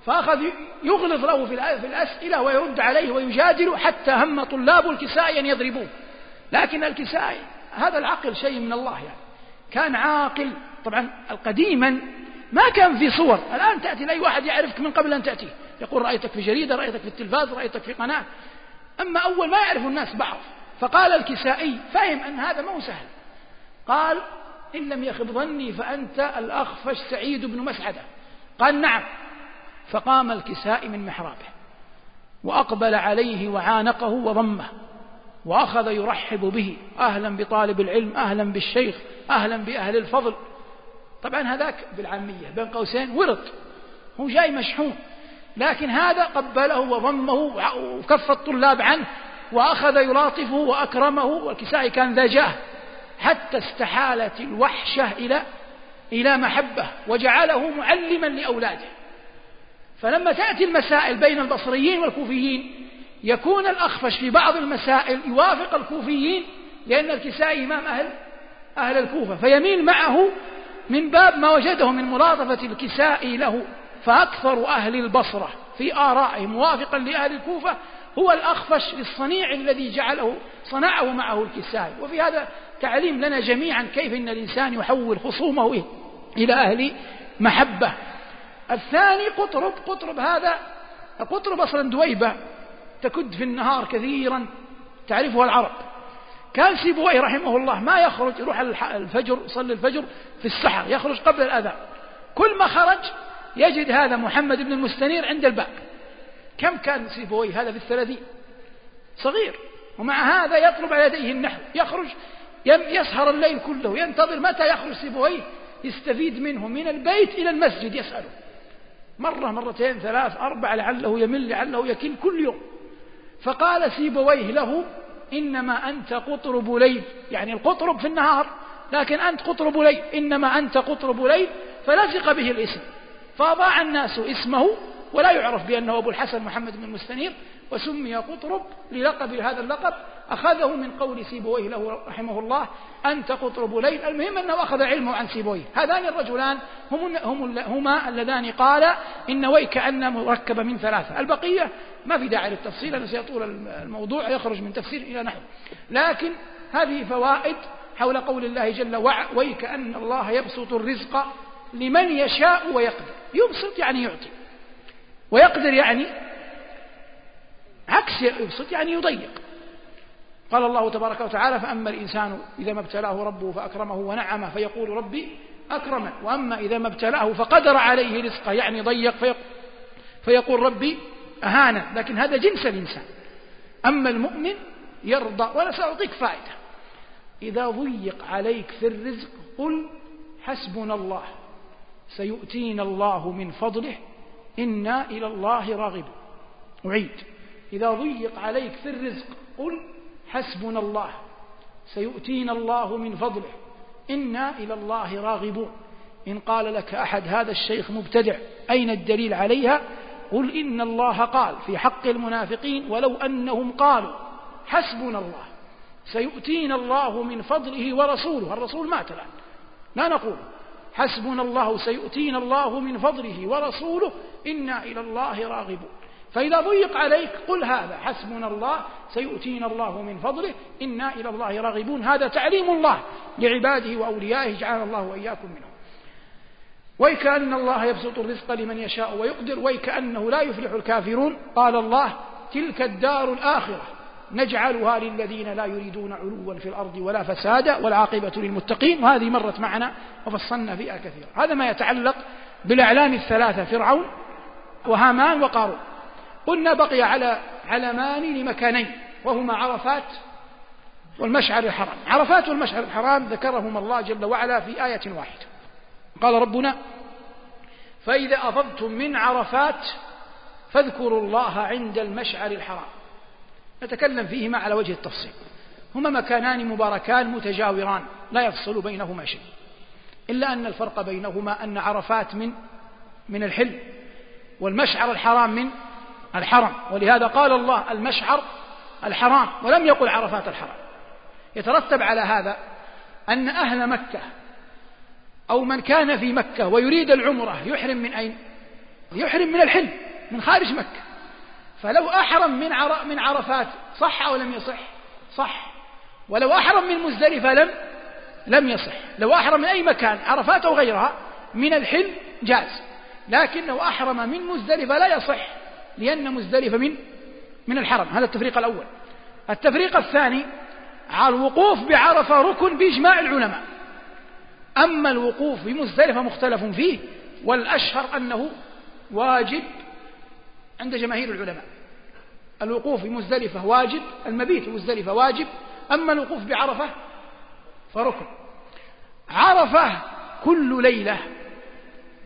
فأخذ يغلظ له في الأسئلة ويرد عليه ويجادل حتى هم طلاب الكسائي أن يضربوه. لكن الكسائي هذا العقل شيء من الله يعني. كان عاقل طبعا قديما ما كان في صور. الآن تأتي لأي واحد يعرفك من قبل أن تأتي. يقول رأيتك في جريدة رأيتك في التلفاز رأيتك في قناة. أما أول ما يعرف الناس بعض فقال الكسائي فهم أن هذا مو سهل. قال إن لم يخب ظني فأنت الأخفش سعيد بن مسعدة. قال نعم. فقام الكساء من محرابه وأقبل عليه وعانقه وضمه وأخذ يرحب به أهلا بطالب العلم أهلا بالشيخ أهلا بأهل الفضل. طبعا هذاك بالعامية بين قوسين ورد هو جاي مشحون. لكن هذا قبله وضمه وكف الطلاب عنه وأخذ يلاطفه وأكرمه والكسائي كان ذا جاه. حتى استحالت الوحشة إلى إلى محبة وجعله معلما لأولاده. فلما تأتي المسائل بين البصريين والكوفيين يكون الأخفش في بعض المسائل يوافق الكوفيين لأن الكسائي إمام أهل أهل الكوفة فيميل معه من باب ما وجده من ملاطفة الكسائي له فأكثر أهل البصرة في آرائهم موافقا لأهل الكوفة هو الأخفش للصنيع الذي جعله صنعه معه الكسائي. وفي هذا تعليم لنا جميعا كيف إن الإنسان يحول خصومه إلى أهل محبة. الثاني قطرب قطرب هذا قطرب أصلا دويبة تكد في النهار كثيرا تعرفها العرب. كان سيبويه رحمه الله ما يخرج يروح الفجر يصلي الفجر في السحر يخرج قبل الأذان كل ما خرج يجد هذا محمد بن المستنير عند الباب كم كان سيبويه هذا في الثلاثين؟ صغير. ومع هذا يطلب على يديه النحو. يخرج يسهر الليل كله ينتظر متى يخرج سيبويه يستفيد منه من البيت إلى المسجد يسأله. مرة مرتين ثلاث أربع لعله يمل لعله يكل كل يوم. فقال سيبويه له إنما أنت قطرب ليل. يعني القطرب في النهار لكن أنت قطرب ليل. إنما أنت قطرب ليل فلزق به الاسم. فأضاع الناس اسمه ولا يعرف بأنه أبو الحسن محمد بن مستنير وسمي قطرب للقب هذا اللقب. أخذه من قول سيبويه له رحمه الله أنت قطرب ليل. المهم أنه أخذ علمه عن سيبويه. هذان الرجلان هم هم هما اللذان قال إن ويك أن مركبة من ثلاثة. البقية ما في داعي للتفصيل لأنه سيطول الموضوع يخرج من تفسير إلى نحو. لكن هذه فوائد حول قول الله جل وعلا ويك أن الله يبسط الرزق لمن يشاء ويقدر. يبسط يعني يعطي. ويقدر يعني عكس يبسط يعني يضيق. قال الله تبارك وتعالى فأما الإنسان إذا ما ابتلاه ربه فأكرمه ونعمه فيقول ربي أكرمن. وأما إذا ما ابتلاه فقدر عليه رزقه يعني ضيق فيقول ربي أهانا لكن هذا جنس الإنسان. أما المؤمن يرضى وأنا سأعطيك فائدة. إذا ضيق عليك في الرزق قل حسبنا الله سيؤتينا الله من فضله إنا إلى الله راغبون أعيد. إذا ضيق عليك في الرزق قل حسبنا الله. سيؤتينا الله من فضله. إنا إلى الله راغبون. إن قال لك أحد هذا الشيخ مبتدع أين الدليل عليها؟ قل إن الله قال في حق المنافقين ولو أنهم قالوا حسبنا الله. سيؤتينا الله من فضله ورسوله. الرسول مات الآن. لا نقول حسبنا الله سيؤتينا الله من فضله ورسوله إنا إلى الله راغبون. فإذا ضيق عليك قل هذا حسبنا الله سيؤتينا الله من فضله إنا إلى الله راغبون. هذا تعليم الله لعباده وأوليائه جعلنا الله وإياكم منهم. ويكأن الله يبسط الرزق لمن يشاء ويقدر ويكأنه لا يفلح الكافرون. قال الله تلك الدار الآخرة. نجعلها للذين لا يريدون علوا في الأرض ولا فسادا والعاقبة للمتقين. وهذه مرت معنا وفصلنا فيها كثيرا. هذا ما يتعلق بالأعلام الثلاثة فرعون وهامان وقارون. قلنا بقي على علمان لمكانين وهما عرفات والمشعر الحرام. عرفات والمشعر الحرام ذكرهما الله جل وعلا في آية واحدة. قال ربنا فإذا أفضتم من عرفات فاذكروا الله عند المشعر الحرام. نتكلم فيهما على وجه التفصيل. هما مكانان مباركان متجاوران لا يفصل بينهما شيء. إلا أن الفرق بينهما أن عرفات من من الحل والمشعر الحرام من الحرم. ولهذا قال الله المشعر الحرام ولم يقل عرفات الحرام. يترتب على هذا أن أهل مكة أو من كان في مكة ويريد العمرة يحرم من أين؟ يحرم من الحل من خارج مكة. فلو أحرم من من عرفات صح أو لم يصح؟ صح. ولو أحرم من مزدلفة لم لم يصح. لو أحرم من أي مكان عرفات أو غيرها من الحل جاز. لكن لو أحرم من مزدلفة لا يصح لأن مزدلفة من من الحرم. هذا التفريق الأول. التفريق الثاني الوقوف بعرفة ركن بإجماع العلماء. أما الوقوف بمزدلفة مختلف فيه والأشهر أنه واجب عند جماهير العلماء. الوقوف بمزدلفة واجب المبيت بمزدلفة واجب أما الوقوف بعرفة فركن. عرفة كل ليلة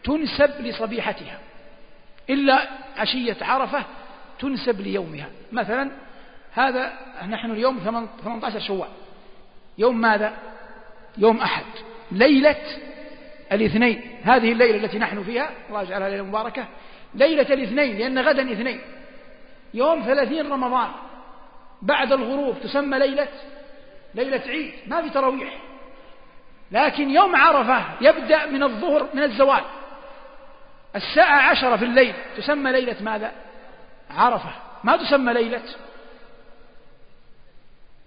تنسب لصبيحتها إلا عشية عرفة تنسب ليومها. مثلا هذا نحن اليوم 18 شوال. يوم ماذا؟ يوم أحد. ليلة الاثنين. هذه الليلة التي نحن فيها الله يجعلها ليلة مباركة ليلة الاثنين لأن غدا اثنين. يوم ثلاثين رمضان. بعد الغروب تسمى ليلة ليلة عيد. ما في تراويح. لكن يوم عرفة يبدأ من الظهر من الزوال. الساعة عشرة في الليل تسمى ليلة ماذا؟ عرفة. ما تسمى ليلة.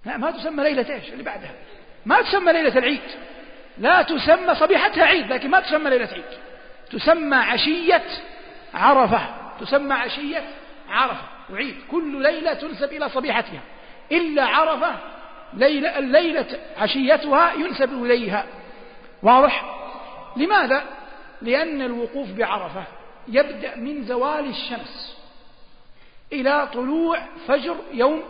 لا ما تسمى ليلة إيش؟ اللي بعدها. ما تسمى ليلة العيد. لا تسمى صبيحتها عيد لكن ما تسمى ليلة عيد. تسمى عشية عرفة تسمى عشية عرفة أعيد كل ليلة تنسب إلى صبيحتها. إلا عرفة ليلة الليلة عشيتها ينسب إليها. واضح؟ لماذا؟ لأن الوقوف بعرفة يبدأ من زوال الشمس إلى طلوع فجر يوم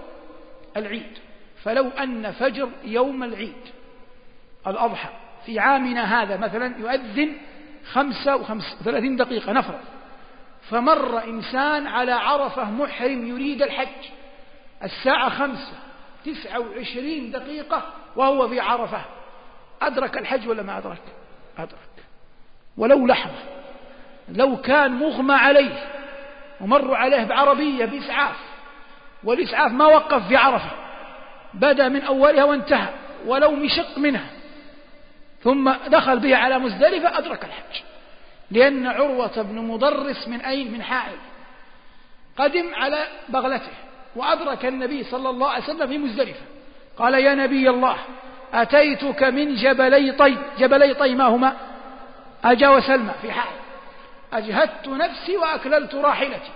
العيد. فلو أن فجر يوم العيد الأضحى في عامنا هذا مثلا يؤذن خمسة وثلاثين دقيقة نفرض فمر إنسان على عرفة محرم يريد الحج. الساعة خمسة تسعة وعشرين دقيقة وهو في عرفة. أدرك الحج ولا ما أدرك؟ أدرك. ولو لحظة لو كان مغمى عليه ومروا عليه بعربية بإسعاف والإسعاف ما وقف في عرفة بدأ من أولها وانتهى ولو مشق منها ثم دخل به على مزدلفة أدرك الحج. لأن عروة بن مضرس من أين من حائل قدم على بغلته وأدرك النبي صلى الله عليه وسلم في مزدلفة. قال يا نبي الله أتيتك من جبلي طي جبلي طي ما هما أجا وسلمى في حائل. أجهدت نفسي وأكللت راحلتي.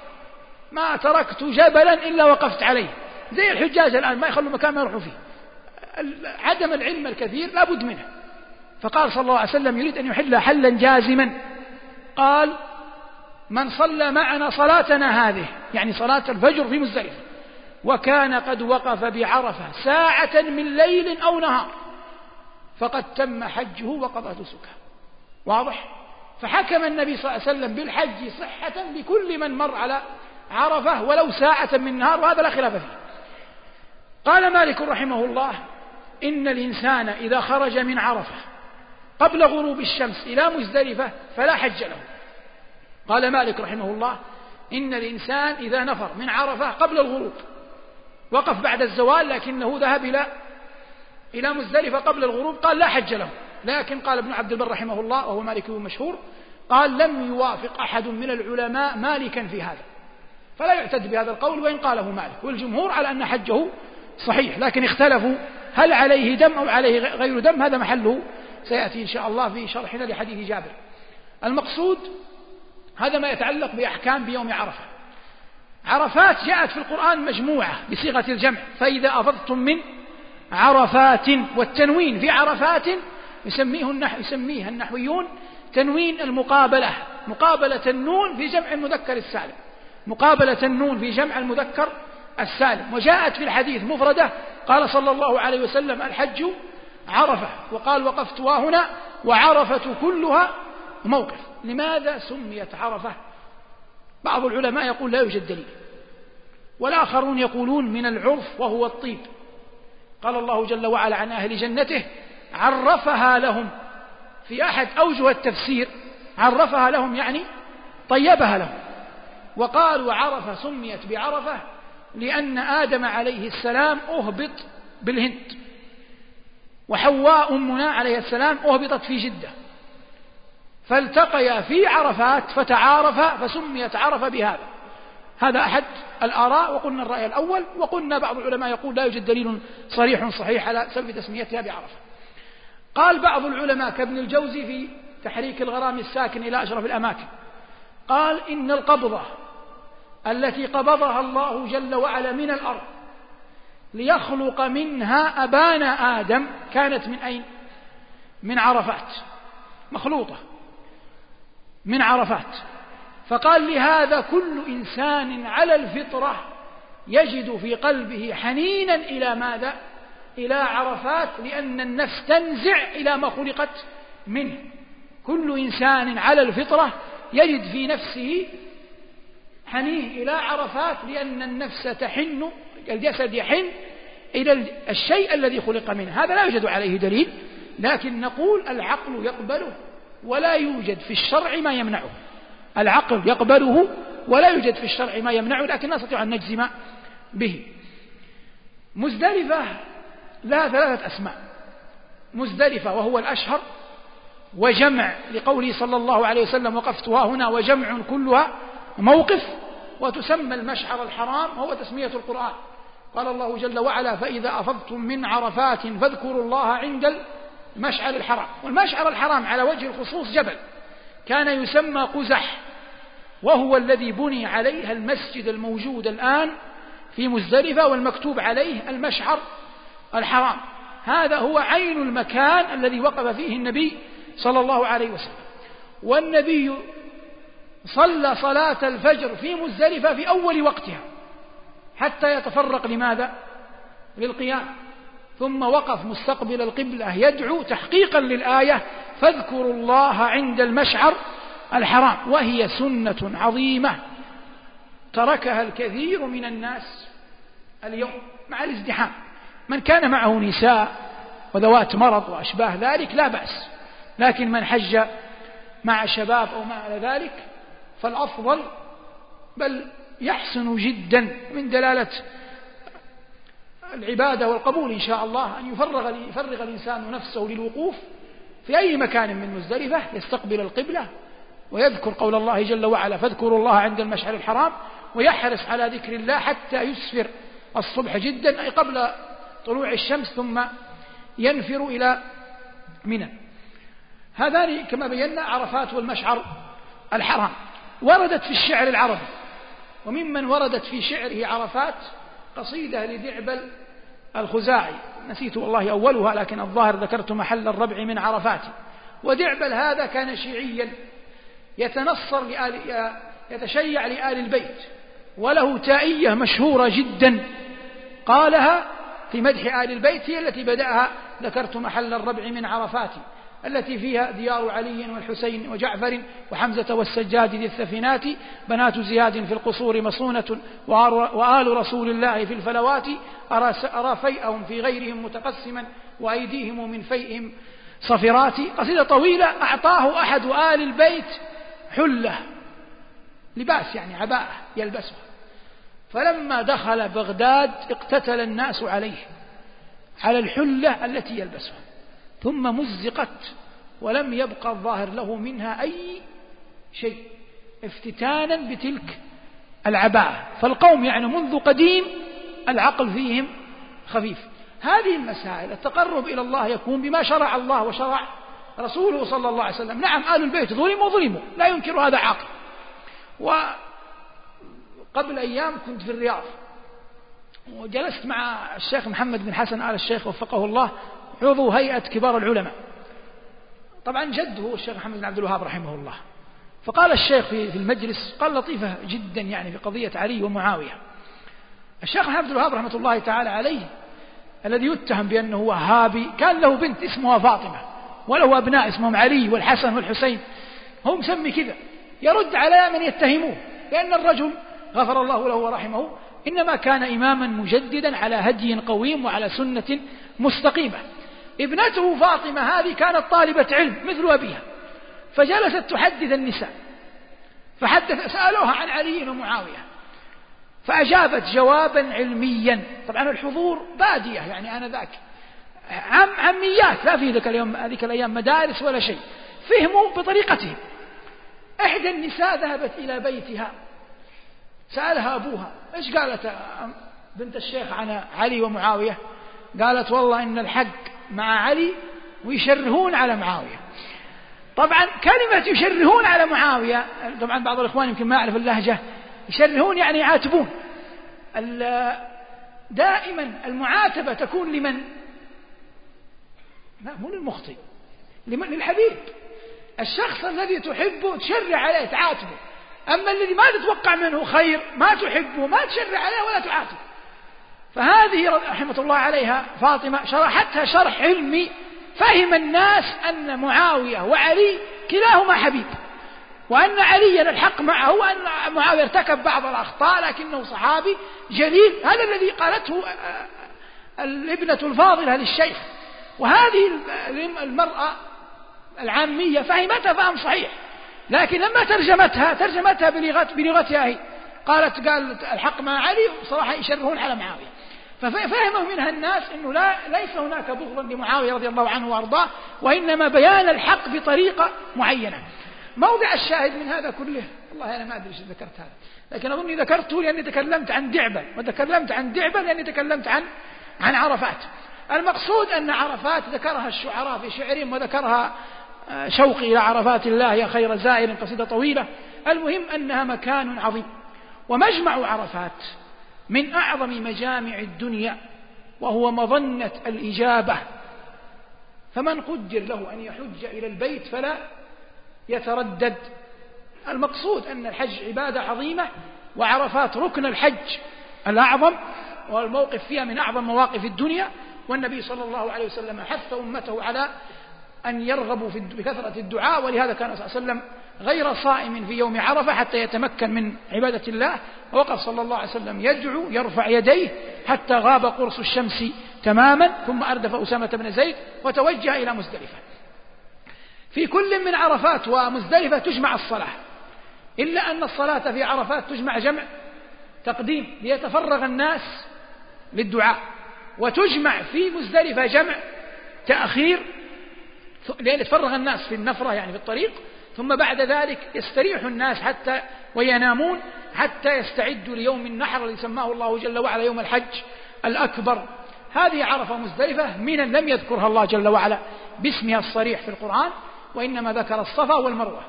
ما تركت جبلا إلا وقفت عليه. زي الحجاج الآن ما يخلوا مكان ما يروحوا فيه. عدم العلم الكثير لابد منه. فقال صلى الله عليه وسلم يريد أن يحل حلا جازما. قال من صلى معنا صلاتنا هذه يعني صلاة الفجر في مزدلفة. وكان قد وقف بعرفة ساعة من ليل أو نهار فقد تم حجه وقضى نسكه واضح؟ فحكم النبي صلى الله عليه وسلم بالحج صحة لكل من مر على عرفة ولو ساعة من نهار وهذا لا خلاف فيه. قال مالك رحمه الله إن الإنسان إذا خرج من عرفة قبل غروب الشمس إلى مزدلفة فلا حج له. قال مالك رحمه الله إن الإنسان إذا نفر من عرفة قبل الغروب وقف بعد الزوال لكنه ذهب إلى إلى مزدلفة قبل الغروب قال لا حج له. لكن قال ابن عبد البر رحمه الله وهو مالكي مشهور قال لم يوافق أحد من العلماء مالكا في هذا. فلا يعتد بهذا القول وإن قاله مالك. والجمهور على أن حجه صحيح لكن اختلفوا هل عليه دم أو عليه غير دم هذا محله. سيأتي إن شاء الله في شرحنا لحديث جابر. المقصود هذا ما يتعلق بأحكام بيوم عرفة. عرفات جاءت في القرآن مجموعة بصيغة الجمع. فإذا أفضتم من عرفات والتنوين. في عرفات يسميه النحو يسميها النحويون تنوين المقابلة. مقابلة النون في جمع المذكر السالم. مقابلة النون في جمع المذكر السالم. وجاءت في الحديث مفردة. قال صلى الله عليه وسلم الحج عرفة. وقال وقفت هنا وعرفة كلها موقف. لماذا سميت عرفة؟ بعض العلماء يقول لا يوجد دليل. والآخرون يقولون من العرف وهو الطيب. قال الله جل وعلا عن أهل جنته عرفها لهم. في أحد أوجه التفسير عرفها لهم يعني طيبها لهم. وقالوا عرفة سميت بعرفة لأن آدم عليه السلام أهبط بالهند وحواء أمنا عليه السلام أهبطت في جدة. فالتقيا في عرفات فتعارفا فسميت عرفة بهذا. هذا أحد الآراء وقلنا الرأي الأول وقلنا بعض العلماء يقول لا يوجد دليل صريح صحيح على سبب تسميتها بعرفة. قال بعض العلماء كابن الجوزي في تحريك الغرام الساكن إلى أشرف الأماكن قال إن القبضة التي قبضها الله جل وعلا من الأرض ليخلق منها أبانا آدم كانت من أين؟ من عرفات مخلوطة. من عرفات. فقال لهذا كل إنسان على الفطرة يجد في قلبه حنينا إلى ماذا؟ إلى عرفات لأن النفس تنزع إلى ما خلقت منه. كل إنسان على الفطرة يجد في نفسه حنين إلى عرفات لأن النفس تحن الجسد يحن إلى الشيء الذي خلق منه. هذا لا يوجد عليه دليل لكن نقول العقل يقبله. ولا يوجد في الشرع ما يمنعه. العقل يقبله ولا يوجد في الشرع ما يمنعه لكن نستطيع أن نجزم به. مزدلفة لها ثلاثة أسماء. مزدلفة وهو الأشهر وجمع لقوله صلى الله عليه وسلم وقفتها هنا وجمع كلها موقف وتسمى المشعر الحرام وهو تسمية القرآن. قال الله جل وعلا فإذا أفضتم من عرفات فاذكروا الله عند المشعر الحرام والمشعر الحرام على وجه الخصوص جبل كان يسمى قزح وهو الذي بني عليها المسجد الموجود الآن في مزدلفة والمكتوب عليه المشعر الحرام. هذا هو عين المكان الذي وقف فيه النبي صلى الله عليه وسلم. والنبي صلى صلاة الفجر في مزدلفة في أول وقتها حتى يتفرق لماذا؟ للقيام. ثم وقف مستقبل القبلة. يدعو تحقيقا للآية فاذكروا الله عند المشعر الحرام وهي سنة عظيمة. تركها الكثير من الناس اليوم مع الازدحام. من كان معه نساء وذوات مرض وأشباه ذلك لا بأس. لكن من حج مع شباب أو ما على ذلك فالأفضل بل يحسن جدا من دلالة العبادة والقبول إن شاء الله أن يفرغ, يفرغ الإنسان نفسه للوقوف في أي مكان من مزدلفة يستقبل القبلة ويذكر قول الله جل وعلا فاذكروا الله عند المشعر الحرام ويحرص على ذكر الله حتى يسفر الصبح جدا أي قبل طلوع الشمس ثم ينفر إلى منى. هذان كما بينا عرفات والمشعر الحرام. وردت في الشعر العربي وممن وردت في شعره عرفات قصيدة لدعبل الخزاعي. نسيت والله أولها لكن الظاهر ذكرت محل الربع من عرفات. ودعبل هذا كان شيعيا يتنصر لآل يتشيع لآل البيت. وله تائية مشهورة جدا قالها في مدح آل البيت هي التي بدأها ذكرت محل الربع من عرفات. التي فيها ديار علي والحسين وجعفر وحمزة والسجاد ذي الثفنات بنات زياد في القصور مصونة وآل رسول الله في الفلوات أرى, أرى فيئهم في غيرهم متقسما وأيديهم من فيئهم صفرات. قصيدة طويلة أعطاه أحد آل البيت حلة لباس يعني عباءة يلبسها. فلما دخل بغداد اقتتل الناس عليه على الحلة التي يلبسها. ثم مزقت ولم يبقى الظاهر له منها أي شيء افتتانا بتلك العباءة. فالقوم يعني منذ قديم العقل فيهم خفيف. هذه المسائل التقرب إلى الله يكون بما شرع الله وشرع رسوله صلى الله عليه وسلم. نعم آل البيت ظلموا وظلموا لا ينكر هذا عاقل وقبل أيام كنت في الرياض وجلست مع الشيخ محمد بن حسن آل الشيخ وفقه الله عضو هيئة كبار العلماء. طبعا جده الشيخ محمد بن عبد الوهاب رحمه الله. فقال الشيخ في المجلس قال لطيفة جدا يعني في قضية علي ومعاوية. الشيخ محمد بن الوهاب رحمة الله تعالى عليه الذي يتهم بأنه وهابي كان له بنت اسمها فاطمة وله أبناء اسمهم علي والحسن والحسين. هو مسمي كذا. يرد على من يتهموه لأن الرجل غفر الله له ورحمه إنما كان إماما مجددا على هدي قويم وعلى سنة مستقيمة. ابنته فاطمة هذه كانت طالبة علم مثل أبيها فجلست تحدث النساء فحدث سألوها عن علي ومعاوية فأجابت جوابا علميا. طبعا الحضور بادية يعني أنا ذاك عم عميات لا في ذلك اليوم هذيك الأيام مدارس ولا شيء. فهموا بطريقتهم. إحدى النساء ذهبت إلى بيتها سألها أبوها إيش قالت بنت الشيخ عن علي ومعاوية؟ قالت والله إن الحق مع علي ويشرهون على معاوية. طبعا كلمة يشرهون على معاوية طبعا بعض الإخوان يمكن ما يعرف اللهجة يشرهون يعني يعاتبون. دائما المعاتبة تكون لمن؟ لا مو للمخطئ لمن؟ للحبيب. الشخص الذي تحبه تشرع عليه تعاتبه. أما الذي ما تتوقع منه خير ما تحبه ما تشرع عليه ولا تعاتبه. فهذه رحمة الله عليها فاطمة شرحتها شرح علمي فهم الناس أن معاوية وعلي كلاهما حبيب وأن عليا الحق معه وأن معاوية ارتكب بعض الأخطاء لكنه صحابي جليل هذا الذي قالته الابنة الفاضلة للشيخ. وهذه المرأة العامية فهمتها فهم صحيح لكن لما ترجمتها ترجمتها بلغتها هي قالت قال الحق مع علي صراحة يشرهون على معاوية. ففهموا منها الناس أنه لا ليس هناك بغض لمعاوية رضي الله عنه وأرضاه وإنما بيان الحق بطريقة معينة. موضع الشاهد من هذا كله والله أنا ما أدري إيش ذكرت هذا لكن أظني ذكرته لأني تكلمت عن دعبل وتكلمت عن دعبل لأني تكلمت عن عن عرفات. المقصود أن عرفات ذكرها الشعراء في شعرهم وذكرها شوقي إلى عرفات الله يا خير زائر قصيدة طويلة. المهم أنها مكان عظيم ومجمع عرفات. من أعظم مجامع الدنيا وهو مظنة الإجابة. فمن قدر له أن يحج إلى البيت فلا يتردد. المقصود أن الحج عبادة عظيمة وعرفات ركن الحج الأعظم والموقف فيها من أعظم مواقف الدنيا. والنبي صلى الله عليه وسلم حث أمته على أن يرغبوا بكثرة الدعاء ولهذا كان صلى الله عليه وسلم غير صائم في يوم عرفة حتى يتمكن من عبادة الله. ووقف صلى الله عليه وسلم يدعو يرفع يديه حتى غاب قرص الشمس تماما ثم أردف أسامة بن زيد وتوجه إلى مزدلفة. في كل من عرفات ومزدلفة تجمع الصلاة. إلا أن الصلاة في عرفات تجمع جمع تقديم ليتفرغ الناس للدعاء. وتجمع في مزدلفة جمع تأخير ليتفرغ الناس في النفرة يعني في الطريق ثم بعد ذلك يستريح الناس حتى وينامون حتى يستعدوا ليوم النحر الذي سماه الله جل وعلا يوم الحج الأكبر. هذه عرفة مزدلفة من لم يذكرها الله جل وعلا باسمها الصريح في القرآن وإنما ذكر الصفا والمروة.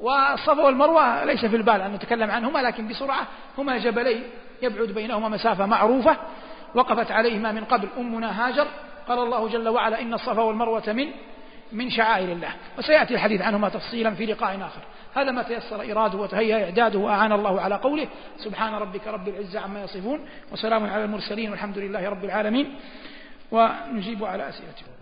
والصفا والمروة ليس في البال أن نتكلم عنهما لكن بسرعة هما جبلين يبعد بينهما مسافة معروفة وقفت عليهما من قبل أمنا هاجر. قال الله جل وعلا إن الصفا والمروة من من شعائر الله. وسيأتي الحديث عنهما تفصيلا في لقاء آخر. هذا ما تيسر إراده وتهيأ إعداده وأعان الله على قوله سبحان ربك رب العزة عما يصفون وسلام على المرسلين والحمد لله رب العالمين. ونجيب على أسئلتكم.